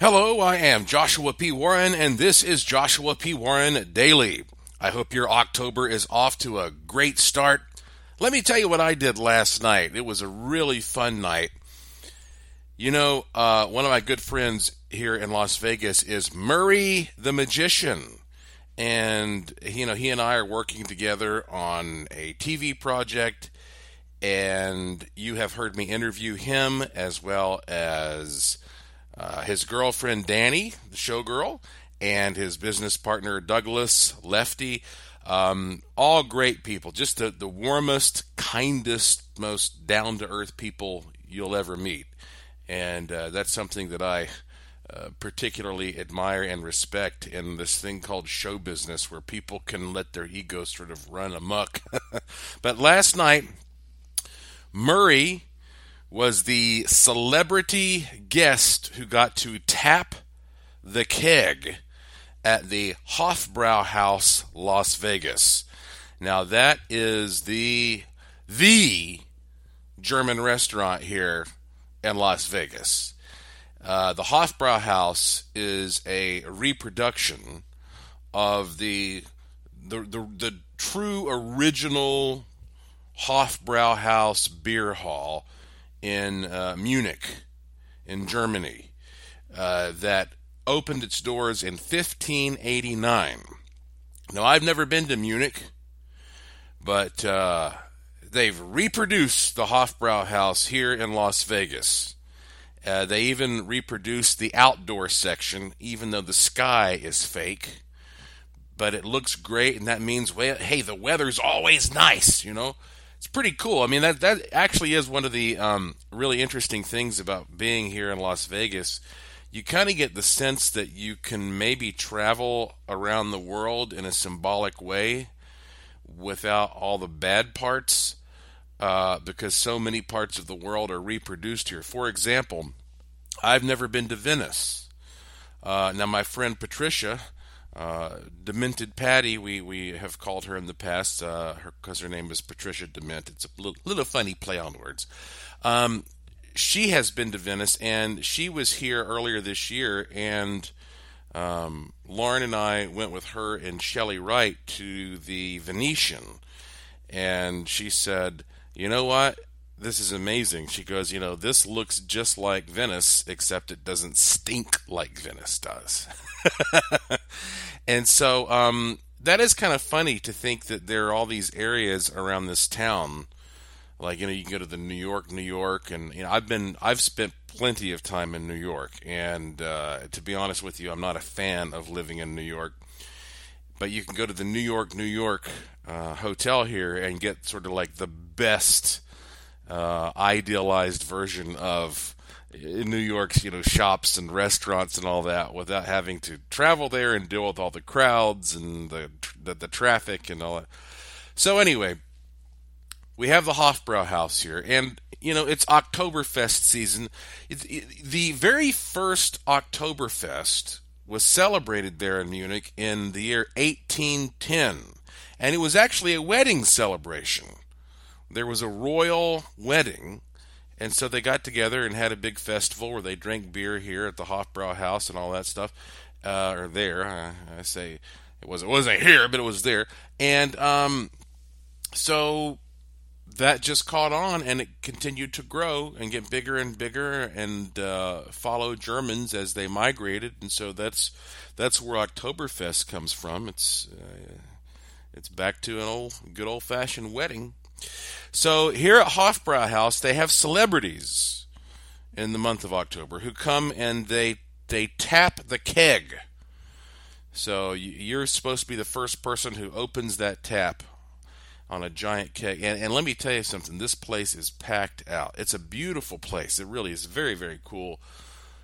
Hello, I am Joshua P. Warren, and this is Joshua P. Warren Daily. I hope your October is off to a great start. Let me tell you what I did last night. It was a really fun night. You know, uh, one of my good friends here in Las Vegas is Murray the Magician. And, you know, he and I are working together on a TV project. And you have heard me interview him as well as uh, his girlfriend Danny, the showgirl, and his business partner Douglas Lefty. Um, all great people, just the, the warmest, kindest, most down to earth people you'll ever meet. And uh, that's something that I uh, particularly admire and respect in this thing called show business where people can let their egos sort of run amok. but last night, Murray was the celebrity guest who got to tap the keg at the Hofbrauhaus, Las Vegas. Now that is the the German restaurant here in Las Vegas. Uh, the Hofbrauhaus is a reproduction of the the, the, the true original Hofbrauhaus beer hall in uh, Munich, in Germany, uh, that opened its doors in 1589. Now, I've never been to Munich, but uh, they've reproduced the Hofbrauhaus here in Las Vegas. Uh, they even reproduced the outdoor section, even though the sky is fake. But it looks great, and that means, well, hey, the weather's always nice, you know it's pretty cool. I mean, that that actually is one of the um, really interesting things about being here in Las Vegas. You kind of get the sense that you can maybe travel around the world in a symbolic way without all the bad parts, uh, because so many parts of the world are reproduced here. For example, I've never been to Venice. Uh, now, my friend Patricia uh, Demented Patty, we, we have called her in the past because uh, her, her, name is Patricia Dement. It's a little, little funny play on words. Um, she has been to Venice, and she was here earlier this year, and um, Lauren and I went with her and Shelley Wright to the Venetian, and she said, "You know what? This is amazing." She goes, "You know, this looks just like Venice, except it doesn't stink like Venice does." and so um, that is kind of funny to think that there are all these areas around this town. Like you know, you can go to the New York, New York, and you know, I've been, I've spent plenty of time in New York, and uh, to be honest with you, I'm not a fan of living in New York. But you can go to the New York, New York uh, hotel here and get sort of like the best uh, idealized version of in New York's you know shops and restaurants and all that without having to travel there and deal with all the crowds and the the, the traffic and all that. So anyway, we have the Hofbrauhaus here, and you know it's Oktoberfest season. It, the very first Oktoberfest was celebrated there in Munich in the year 1810, and it was actually a wedding celebration. There was a royal wedding and so they got together and had a big festival where they drank beer here at the Hofbrauhaus and all that stuff, uh, or there. I, I say it was it wasn't here, but it was there. And um, so that just caught on and it continued to grow and get bigger and bigger and uh, follow Germans as they migrated. And so that's that's where Oktoberfest comes from. It's uh, it's back to an old good old fashioned wedding. So here at Hofbrauhaus, they have celebrities in the month of October who come and they they tap the keg. So you're supposed to be the first person who opens that tap on a giant keg. And, and let me tell you something. This place is packed out. It's a beautiful place. It really is very very cool.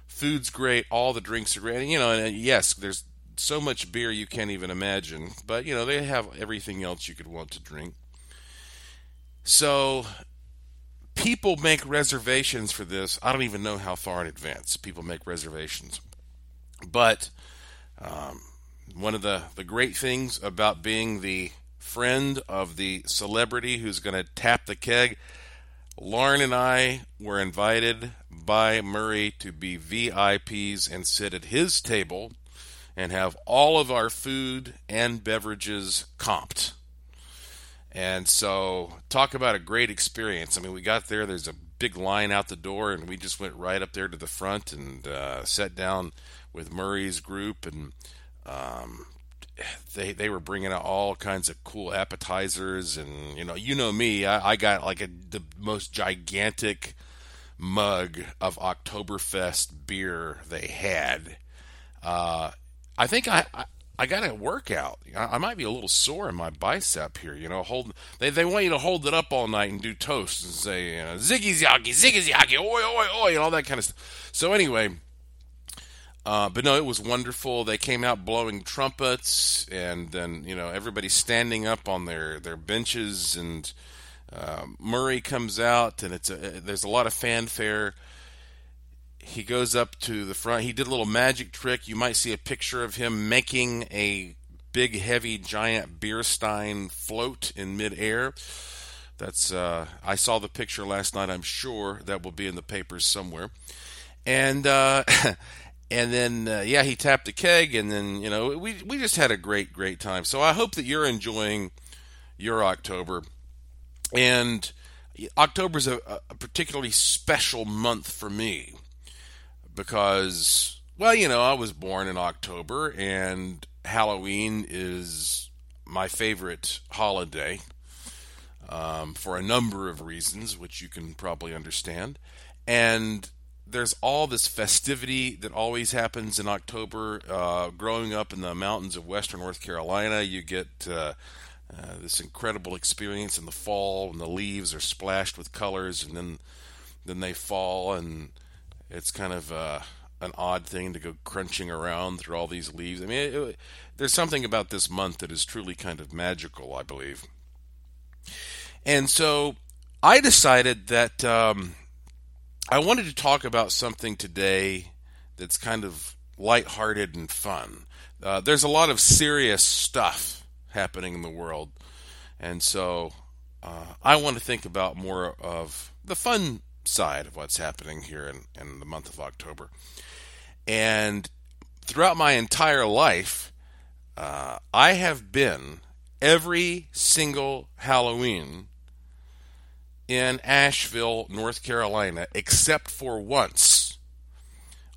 Food's great. All the drinks are great. And, you know, and yes, there's so much beer you can't even imagine. But you know, they have everything else you could want to drink. So people make reservations for this. I don't even know how far in advance people make reservations. But um, one of the, the great things about being the friend of the celebrity who's going to tap the keg, Lauren and I were invited by Murray to be VIPs and sit at his table and have all of our food and beverages comped. And so, talk about a great experience. I mean, we got there, there's a big line out the door, and we just went right up there to the front and uh, sat down with Murray's group. And um, they they were bringing out all kinds of cool appetizers, and you know, you know me, I, I got like a, the most gigantic mug of Oktoberfest beer they had. Uh, I think I, I, got a workout. I, I, might be a little sore in my bicep here. You know, hold they they want you to hold it up all night and do toasts and say you know, ziggy zaggy ziggy zaggy oi oi oi and all that kind of stuff. So anyway. Uh, but no, it was wonderful. They came out blowing trumpets, and then you know everybody standing up on their, their benches, and uh, Murray comes out, and it's a, there's a lot of fanfare he goes up to the front. He did a little magic trick. You might see a picture of him making a big, heavy, giant beer stein float in midair. That's uh, I saw the picture last night. I'm sure that will be in the papers somewhere. And uh, and then uh, yeah, he tapped a keg, and then you know we we just had a great great time. So I hope that you're enjoying your October. And October is a, a particularly special month for me because, well, you know, I was born in October and Halloween is my favorite holiday um, for a number of reasons, which you can probably understand. And there's all this festivity that always happens in October. Uh, growing up in the mountains of western North Carolina, you get uh, uh, this incredible experience in the fall when the leaves are splashed with colors and then then they fall and it's kind of uh, an odd thing to go crunching around through all these leaves. I mean, it, it, there's something about this month that is truly kind of magical, I believe. And so I decided that um, I wanted to talk about something today that's kind of lighthearted and fun. Uh, there's a lot of serious stuff happening in the world, and so uh, I want to think about more of the fun side of what's happening here in, in the month of October. And throughout my entire life, uh, I have been every single Halloween in Asheville, North Carolina, except for once.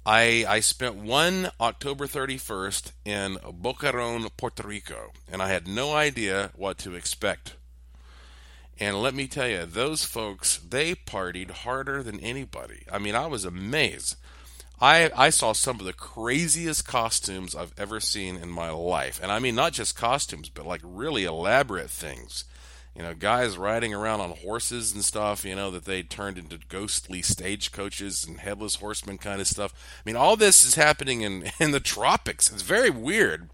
I, I spent one October 31st in Boquerón, Puerto Rico, and I had no idea what to expect and let me tell you, those folks, they partied harder than anybody. I mean, I was amazed. I, I saw some of the craziest costumes I've ever seen in my life. And I mean, not just costumes, but like really elaborate things. You know, guys riding around on horses and stuff, you know, that they turned into ghostly stagecoaches and headless horsemen kind of stuff. I mean, all this is happening in, in the tropics. It's very weird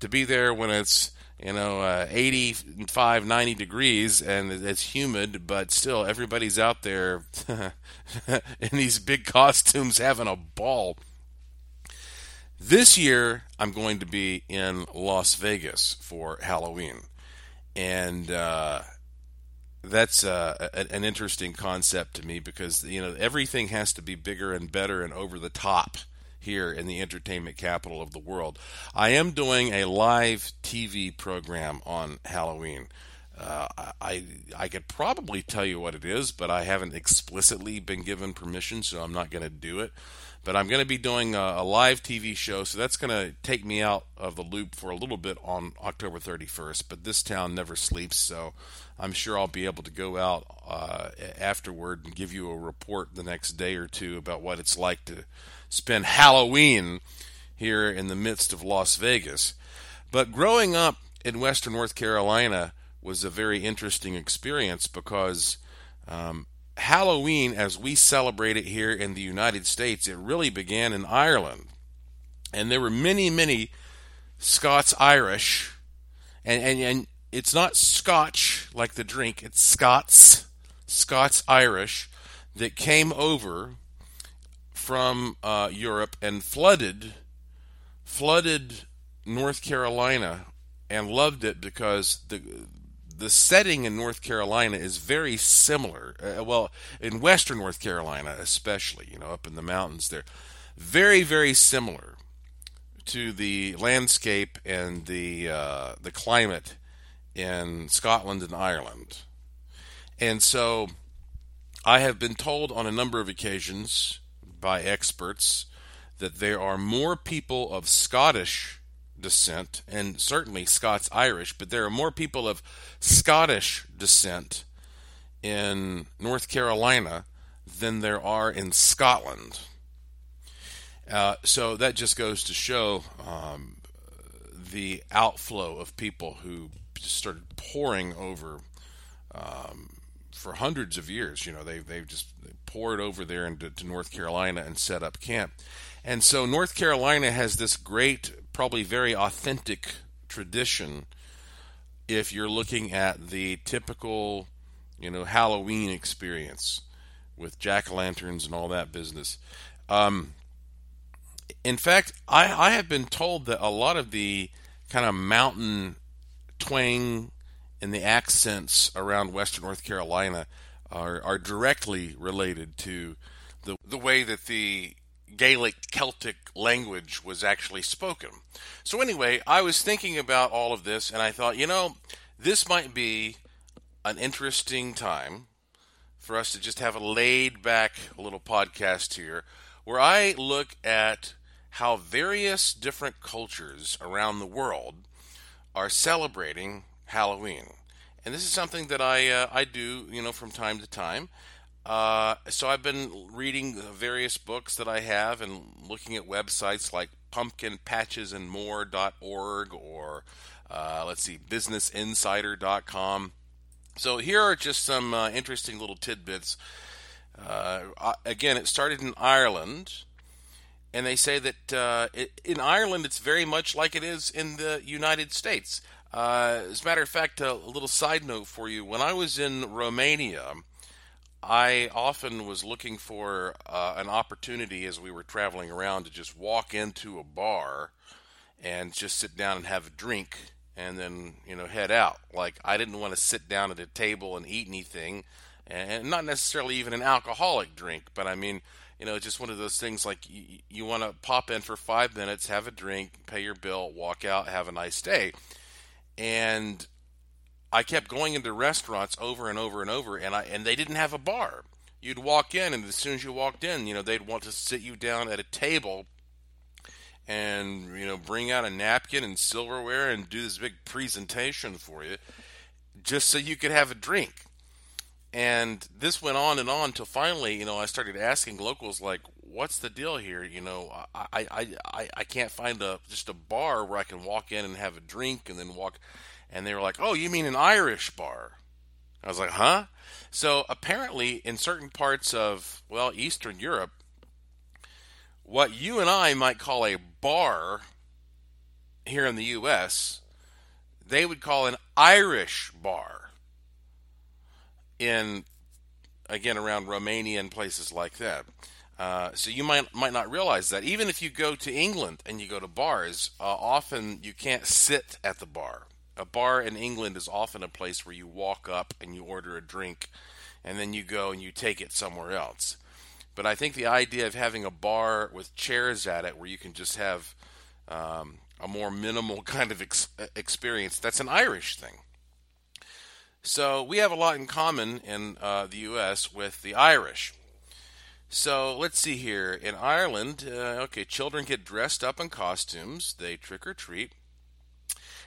to be there when it's you know, uh, 85, 90 degrees and it's humid, but still everybody's out there in these big costumes having a ball. This year, I'm going to be in Las Vegas for Halloween. And uh, that's uh, an interesting concept to me because, you know, everything has to be bigger and better and over the top here in the entertainment capital of the world. I am doing a live TV program on Halloween. Uh, I I could probably tell you what it is, but I haven't explicitly been given permission, so I'm not going to do it. But I'm going to be doing a, a live TV show, so that's going to take me out of the loop for a little bit on October 31st. But this town never sleeps, so I'm sure I'll be able to go out uh, afterward and give you a report the next day or two about what it's like to spend Halloween here in the midst of Las Vegas. But growing up in Western North Carolina was a very interesting experience because um, Halloween, as we celebrate it here in the United States, it really began in Ireland. And there were many, many Scots Irish, and, and, and it's not Scotch like the drink, it's Scots, Scots Irish that came over from uh, Europe and flooded flooded North Carolina and loved it because the the setting in North Carolina is very similar. Uh, well, in western North Carolina, especially, you know, up in the mountains there, very, very similar to the landscape and the uh, the climate in Scotland and Ireland. And so I have been told on a number of occasions by experts that there are more people of Scottish descent, and certainly Scots Irish, but there are more people of Scottish descent in North Carolina than there are in Scotland. Uh, so that just goes to show um, the outflow of people who started pouring over um, for hundreds of years. You know, they they've just poured over there into North Carolina and set up camp. And so North Carolina has this great, probably very authentic tradition. If you're looking at the typical, you know, Halloween experience with jack o' lanterns and all that business. Um, in fact, I, I have been told that a lot of the kind of mountain twang and the accents around Western North Carolina are, are directly related to the, the way that the Gaelic Celtic language was actually spoken. So, anyway, I was thinking about all of this and I thought, you know, this might be an interesting time for us to just have a laid back little podcast here where I look at how various different cultures around the world are celebrating Halloween. And this is something that I uh, I do, you know, from time to time. Uh, so I've been reading various books that I have and looking at websites like pumpkinpatchesandmore.org or uh, let's see, businessinsider.com. So here are just some uh, interesting little tidbits. Uh, again, it started in Ireland and they say that uh, in Ireland it's very much like it is in the United States. Uh, as a matter of fact, a, a little side note for you: when I was in Romania, I often was looking for uh, an opportunity as we were traveling around to just walk into a bar and just sit down and have a drink and then you know head out. Like I didn't want to sit down at a table and eat anything, and not necessarily even an alcoholic drink, but I mean you know, just one of those things like you, you want to pop in for five minutes, have a drink, pay your bill, walk out, have a nice day. And I kept going into restaurants over and over and over, and I and they didn't have a bar. You'd walk in, and as soon as you walked in, you know, they'd want to sit you down at a table and you know bring out a napkin and silverware and do this big presentation for you just so you could have a drink and this went on and on until finally, you know, I started asking locals like, "What's the deal here?" You know, I I, I, I can't find a just a bar where I can walk in and have a drink and then walk. And they were like, "Oh, you mean an Irish bar?" I was like, "Huh?" So apparently, in certain parts of well Eastern Europe, what you and I might call a bar here in the U.S., they would call an Irish bar in again around Romania and places like that. Uh, so you might might not realize that even if you go to England and you go to bars, uh, often you can't sit at the bar. A bar in England is often a place where you walk up and you order a drink, and then you go and you take it somewhere else. But I think the idea of having a bar with chairs at it where you can just have um, a more minimal kind of ex- experience, that's an Irish thing. So we have a lot in common in uh, the U.S. with the Irish. So let's see here. In Ireland, uh, okay, children get dressed up in costumes. They trick or treat.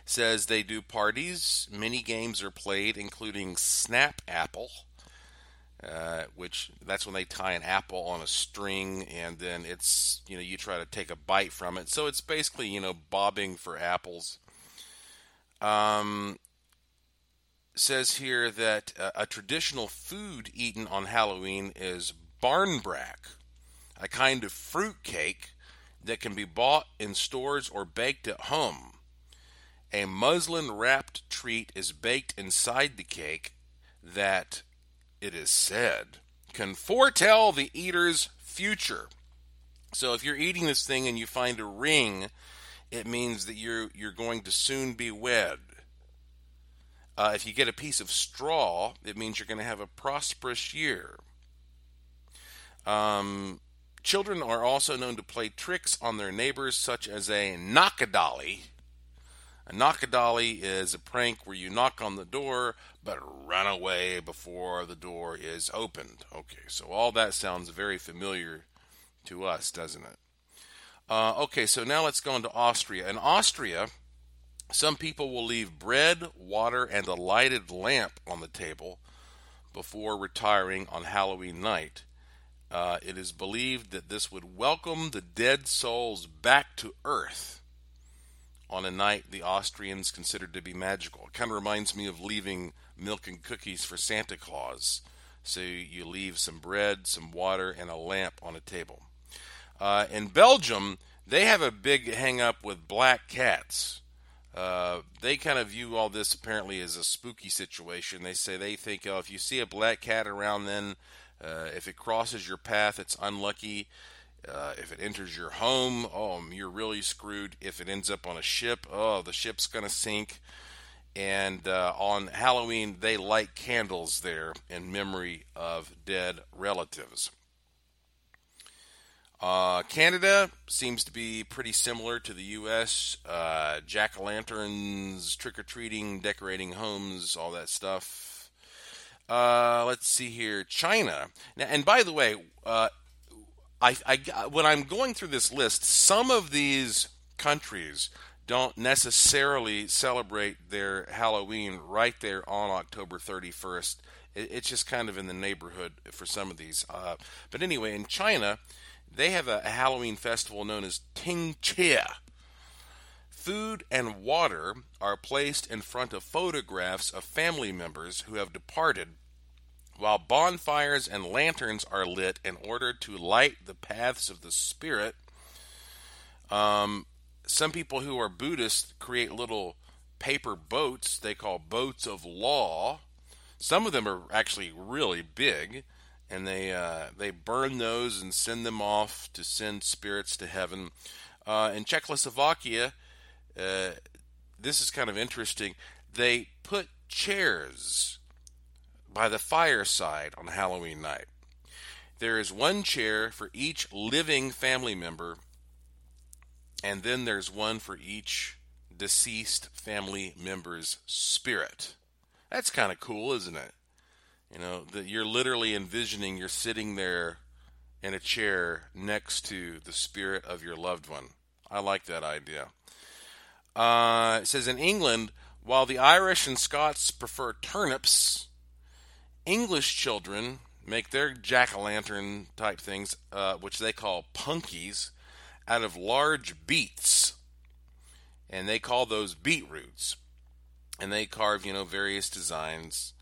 Says they do parties. Many games are played, including Snap Apple, uh, which that's when they tie an apple on a string and then it's you know you try to take a bite from it. So it's basically you know bobbing for apples. Um, says here that uh, a traditional food eaten on Halloween is barmbrack, a kind of fruit cake that can be bought in stores or baked at home. A muslin wrapped treat is baked inside the cake that, it is said, can foretell the eater's future. So if you're eating this thing and you find a ring, it means that you're you're going to soon be wed Uh, if you get a piece of straw, it means you're going to have a prosperous year. Um, children are also known to play tricks on their neighbors, such as a knock-a-dolly. A knock-a-dolly is a prank where you knock on the door but run away before the door is opened. Okay, so all that sounds very familiar to us, doesn't it? Uh, okay, so now let's go into Austria. In Austria, some people will leave bread, water, and a lighted lamp on the table before retiring on Halloween night. Uh, it is believed that this would welcome the dead souls back to earth on a night the Austrians considered to be magical. It kind of reminds me of leaving milk and cookies for Santa Claus. So you leave some bread, some water, and a lamp on a table. Uh, in Belgium, they have a big hang up with black cats. Uh, they kind of view all this apparently as a spooky situation. They say they think, oh, if you see a black cat around, then uh, if it crosses your path, it's unlucky. Uh, if it enters your home, oh, you're really screwed. If it ends up on a ship, oh, the ship's going to sink. And uh, on Halloween, they light candles there in memory of dead relatives. Uh, Canada seems to be pretty similar to the U.S. Uh, Jack o' lanterns, trick or treating, decorating homes, all that stuff. Uh, let's see here, China. Now, and by the way, uh, I, I, when I'm going through this list, some of these countries don't necessarily celebrate their Halloween right there on October 31st. It, it's just kind of in the neighborhood for some of these. Uh, but anyway, in China they have a, Halloween festival known as Teng Chieh. Food and water are placed in front of photographs of family members who have departed, while bonfires and lanterns are lit in order to light the paths of the spirit. Um, some people who are Buddhists create little paper boats they call boats of law. Some of them are actually really big and they uh, they burn those and send them off to send spirits to heaven. Uh, in Czechoslovakia, uh, this is kind of interesting. They put chairs by the fireside on Halloween night. There is one chair for each living family member, and then there's one for each deceased family member's spirit. That's kind of cool, isn't it? You know, that you're literally envisioning you're sitting there in a chair next to the spirit of your loved one. I like that idea. Uh, it says in England, while the Irish and Scots prefer turnips, English children make their jack o' lantern type things, uh, which they call punkies, out of large beets. And they call those beetroots. And they carve, you know, various designs.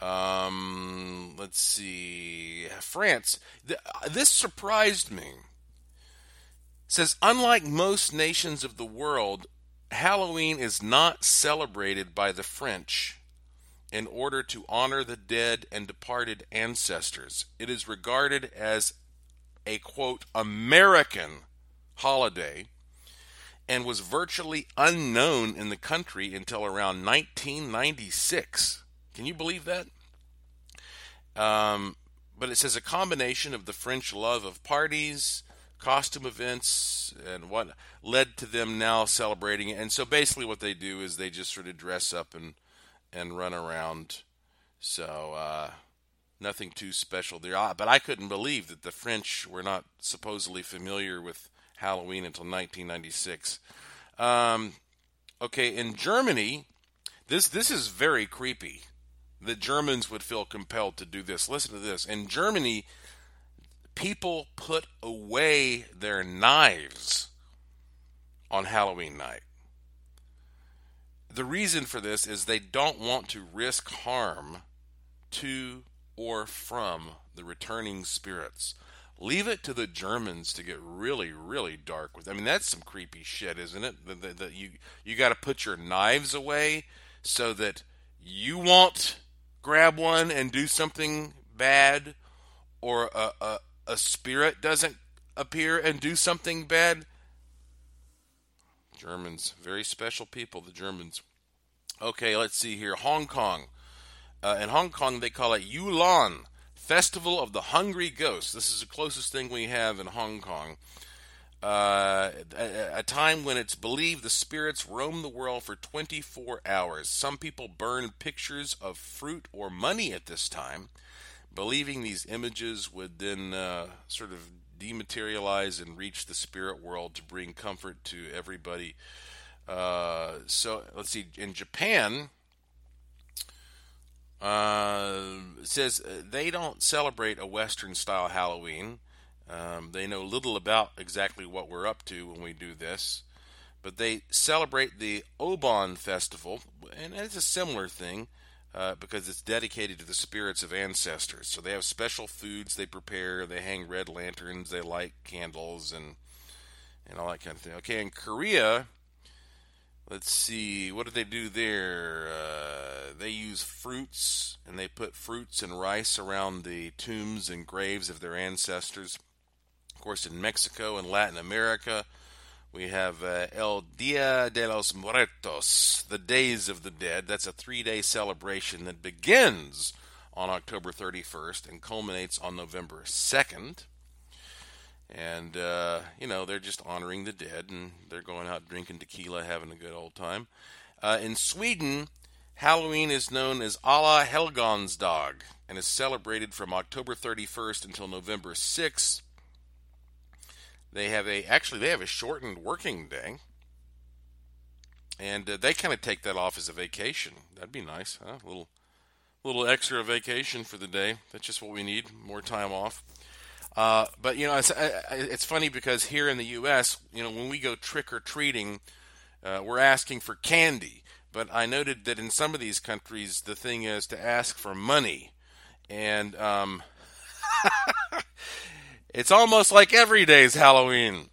Um, let's see. France. This surprised me. It says, unlike most nations of the world, Halloween is not celebrated by the French in order to honor the dead and departed ancestors. It is regarded as a quote American holiday and was virtually unknown in the country until around 1996. Can you believe that? Um, but it says a combination of the French love of parties, costume events, and what led to them now celebrating it. And so basically, what they do is they just sort of dress up and and run around. So uh, nothing too special there. Ah, but I couldn't believe that the French were not supposedly familiar with Halloween until 1996. Um, okay, in Germany, this this is very creepy the Germans would feel compelled to do this. Listen to this. In Germany, people put away their knives on Halloween night. The reason for this is they don't want to risk harm to or from the returning spirits. Leave it to the Germans to get really, really dark with. I mean, that's some creepy shit, isn't it? That, you you got to put your knives away so that you won't grab one and do something bad, or a, a, a spirit doesn't appear and do something bad. Germans, very special people, the Germans. Okay, let's see here. Hong Kong. Uh, in Hong Kong, they call it Yulan, Festival of the Hungry Ghost. This is the closest thing we have in Hong Kong. Uh, a, a, time when it's believed the spirits roam the world for 24 hours. Some people burn pictures of fruit or money at this time, believing these images would then uh, sort of dematerialize and reach the spirit world to bring comfort to everybody. Uh, so let's see. In Japan, uh, says uh, they don't celebrate a Western style Halloween. Um, they know little about exactly what we're up to when we do this, but they celebrate the Obon Festival, and it's a similar thing uh, because it's dedicated to the spirits of ancestors. So they have special foods they prepare, they hang red lanterns, they light candles, and and all that kind of thing. Okay, in Korea, let's see, what do they do there? Uh, they use fruits, and they put fruits and rice around the tombs and graves of their ancestors. Of course, in Mexico and Latin America, we have uh, El Dia de los Muertos, the Days of the Dead. That's a three day celebration that begins on October 31st and culminates on November 2nd. And, uh, you know, they're just honoring the dead and they're going out drinking tequila, having a good old time. Uh, in Sweden, Halloween is known as Alla Helgonsdag and is celebrated from October 31st until November 6th they have a actually they have a shortened working day, and uh, they kind of take that off as a vacation. That'd be nice, huh? A little little extra vacation for the day. That's just what we need. More time off. Uh, but you know, it's, it's funny because here in the U.S., you know, when we go trick or treating, uh, we're asking for candy. But I noted that in some of these countries, the thing is to ask for money, and um, It's almost like every day's Halloween.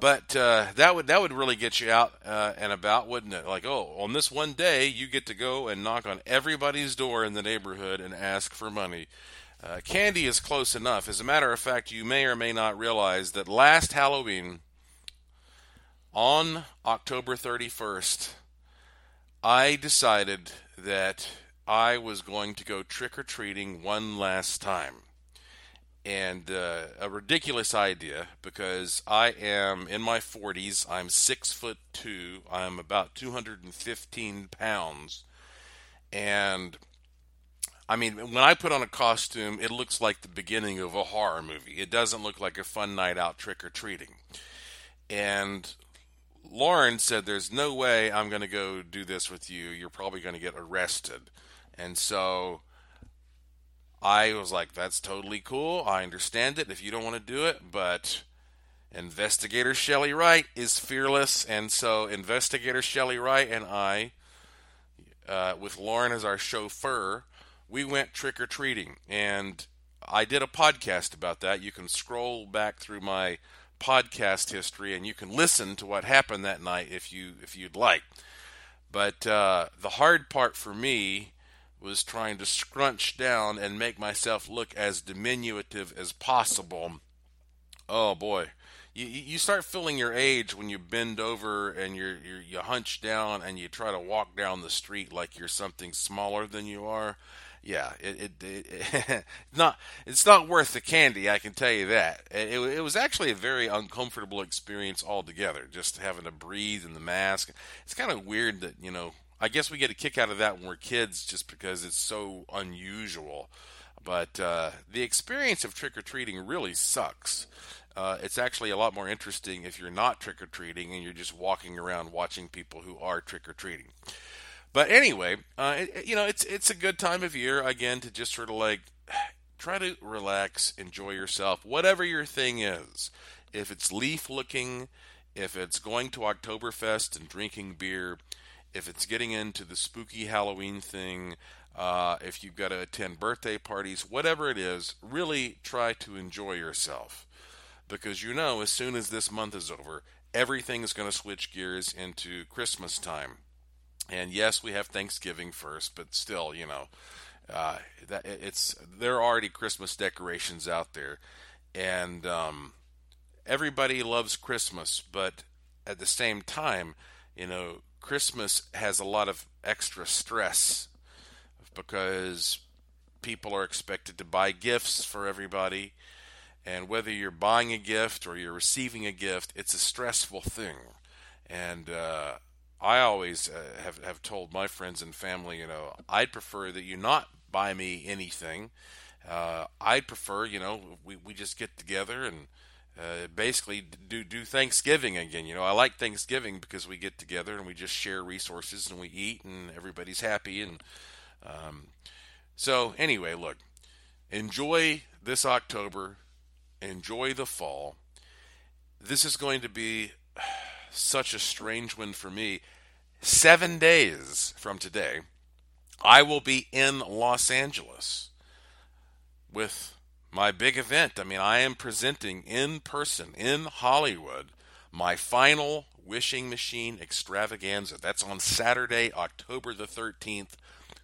But uh, that would that would really get you out uh, and about, wouldn't it? Like, oh, on this one day, you get to go and knock on everybody's door in the neighborhood and ask for money. Uh, candy is close enough. As a matter of fact, you may or may not realize that last Halloween, on October 31st, I decided that I was going to go trick or treating one last time and uh, a ridiculous idea because I am in my 40s. I'm six foot two. I'm about 215 pounds, and I mean, when I put on a costume, it looks like the beginning of a horror movie. It doesn't look like a fun night out trick or treating. And Lauren said, "There's no way I'm going to go do this with you. You're probably going to get arrested." And so I was like, that's totally cool. I understand it if you don't want to do it, but investigator Shelley Wright is fearless, and so investigator Shelley Wright and I, uh, with Lauren as our chauffeur, we went trick or treating, and I did a podcast about that. You can scroll back through my podcast history, and you can listen to what happened that night if you if you'd like. But uh, the hard part for me was trying to scrunch down and make myself look as diminutive as possible. Oh boy. You, you start feeling your age when you bend over and you're, you're you hunch down and you try to walk down the street like you're something smaller than you are. Yeah, it, it, it not it's not worth the candy. I can tell you that. It, it was actually a very uncomfortable experience altogether. Just having to breathe in the mask. It's kind of weird that you know I guess we get a kick out of that when we're kids just because it's so unusual. But uh, the experience of trick or treating really sucks. Uh, it's actually a lot more interesting if you're not trick or treating and you're just walking around watching people who are trick or treating. But anyway, uh, it, you know, it's it's a good time of year again to just sort of like try to relax, enjoy yourself, whatever your thing is. If it's leaf looking, if it's going to Oktoberfest and drinking beer, if it's getting into the spooky Halloween thing, uh, if you've got to attend birthday parties, whatever it is, really try to enjoy yourself. Because you know, as soon as this month is over, everything is going to switch gears into Christmas time. And yes, we have Thanksgiving first, but still, you know, uh, that it's there are already Christmas decorations out there, and um, everybody loves Christmas, but at the same time, you know, Christmas has a lot of extra stress because people are expected to buy gifts for everybody. And whether you're buying a gift or you're receiving a gift, it's a stressful thing. And uh, I always uh, have, have told my friends and family, you know, I'd prefer that you not buy me anything. Uh, I'd prefer, you know, we, we just get together and uh, basically do do Thanksgiving again. You know, I like Thanksgiving because we get together and we just share resources and we eat and everybody's happy. And um, so, anyway, look, enjoy this October, enjoy the fall. This is going to be such a strange one for me. Seven days from today, I will be in Los Angeles with my big event. I mean, I am presenting in person in Hollywood my final Wishing Machine extravaganza. That's on Saturday, October the 13th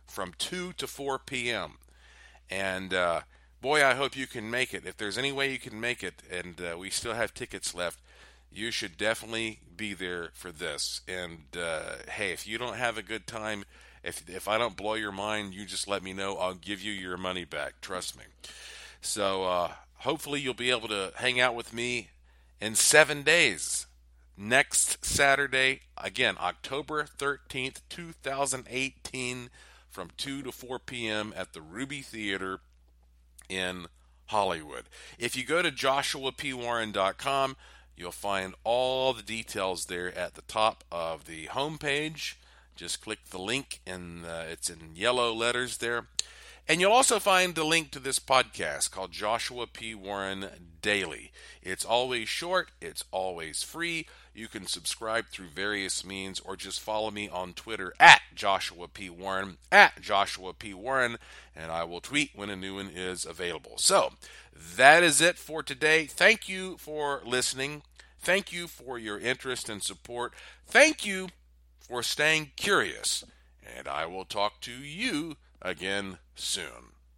from 2 to 4 p.m. And uh, boy, I hope you can make it. If there's any way you can make it, and uh, we still have tickets left, you should definitely be there for this. And uh, hey, if you don't have a good time, if if I don't blow your mind, you just let me know. I'll give you your money back. Trust me. So uh, hopefully you'll be able to hang out with me in seven days. Next Saturday, again, October 13th, 2018, from 2 to 4 p.m. at the Ruby Theater in Hollywood. If you go to joshuapwarren.com, you'll find all the details there at the top of the homepage. Just click the link, and uh, it's in yellow letters there. And you'll also find the link to this podcast called Joshua P. Warren Daily. It's always short, it's always free. You can subscribe through various means or just follow me on Twitter at Joshua P. Warren, at Joshua P. Warren, and I will tweet when a new one is available. So that is it for today. Thank you for listening. Thank you for your interest and support. Thank you for staying curious. And I will talk to you again soon.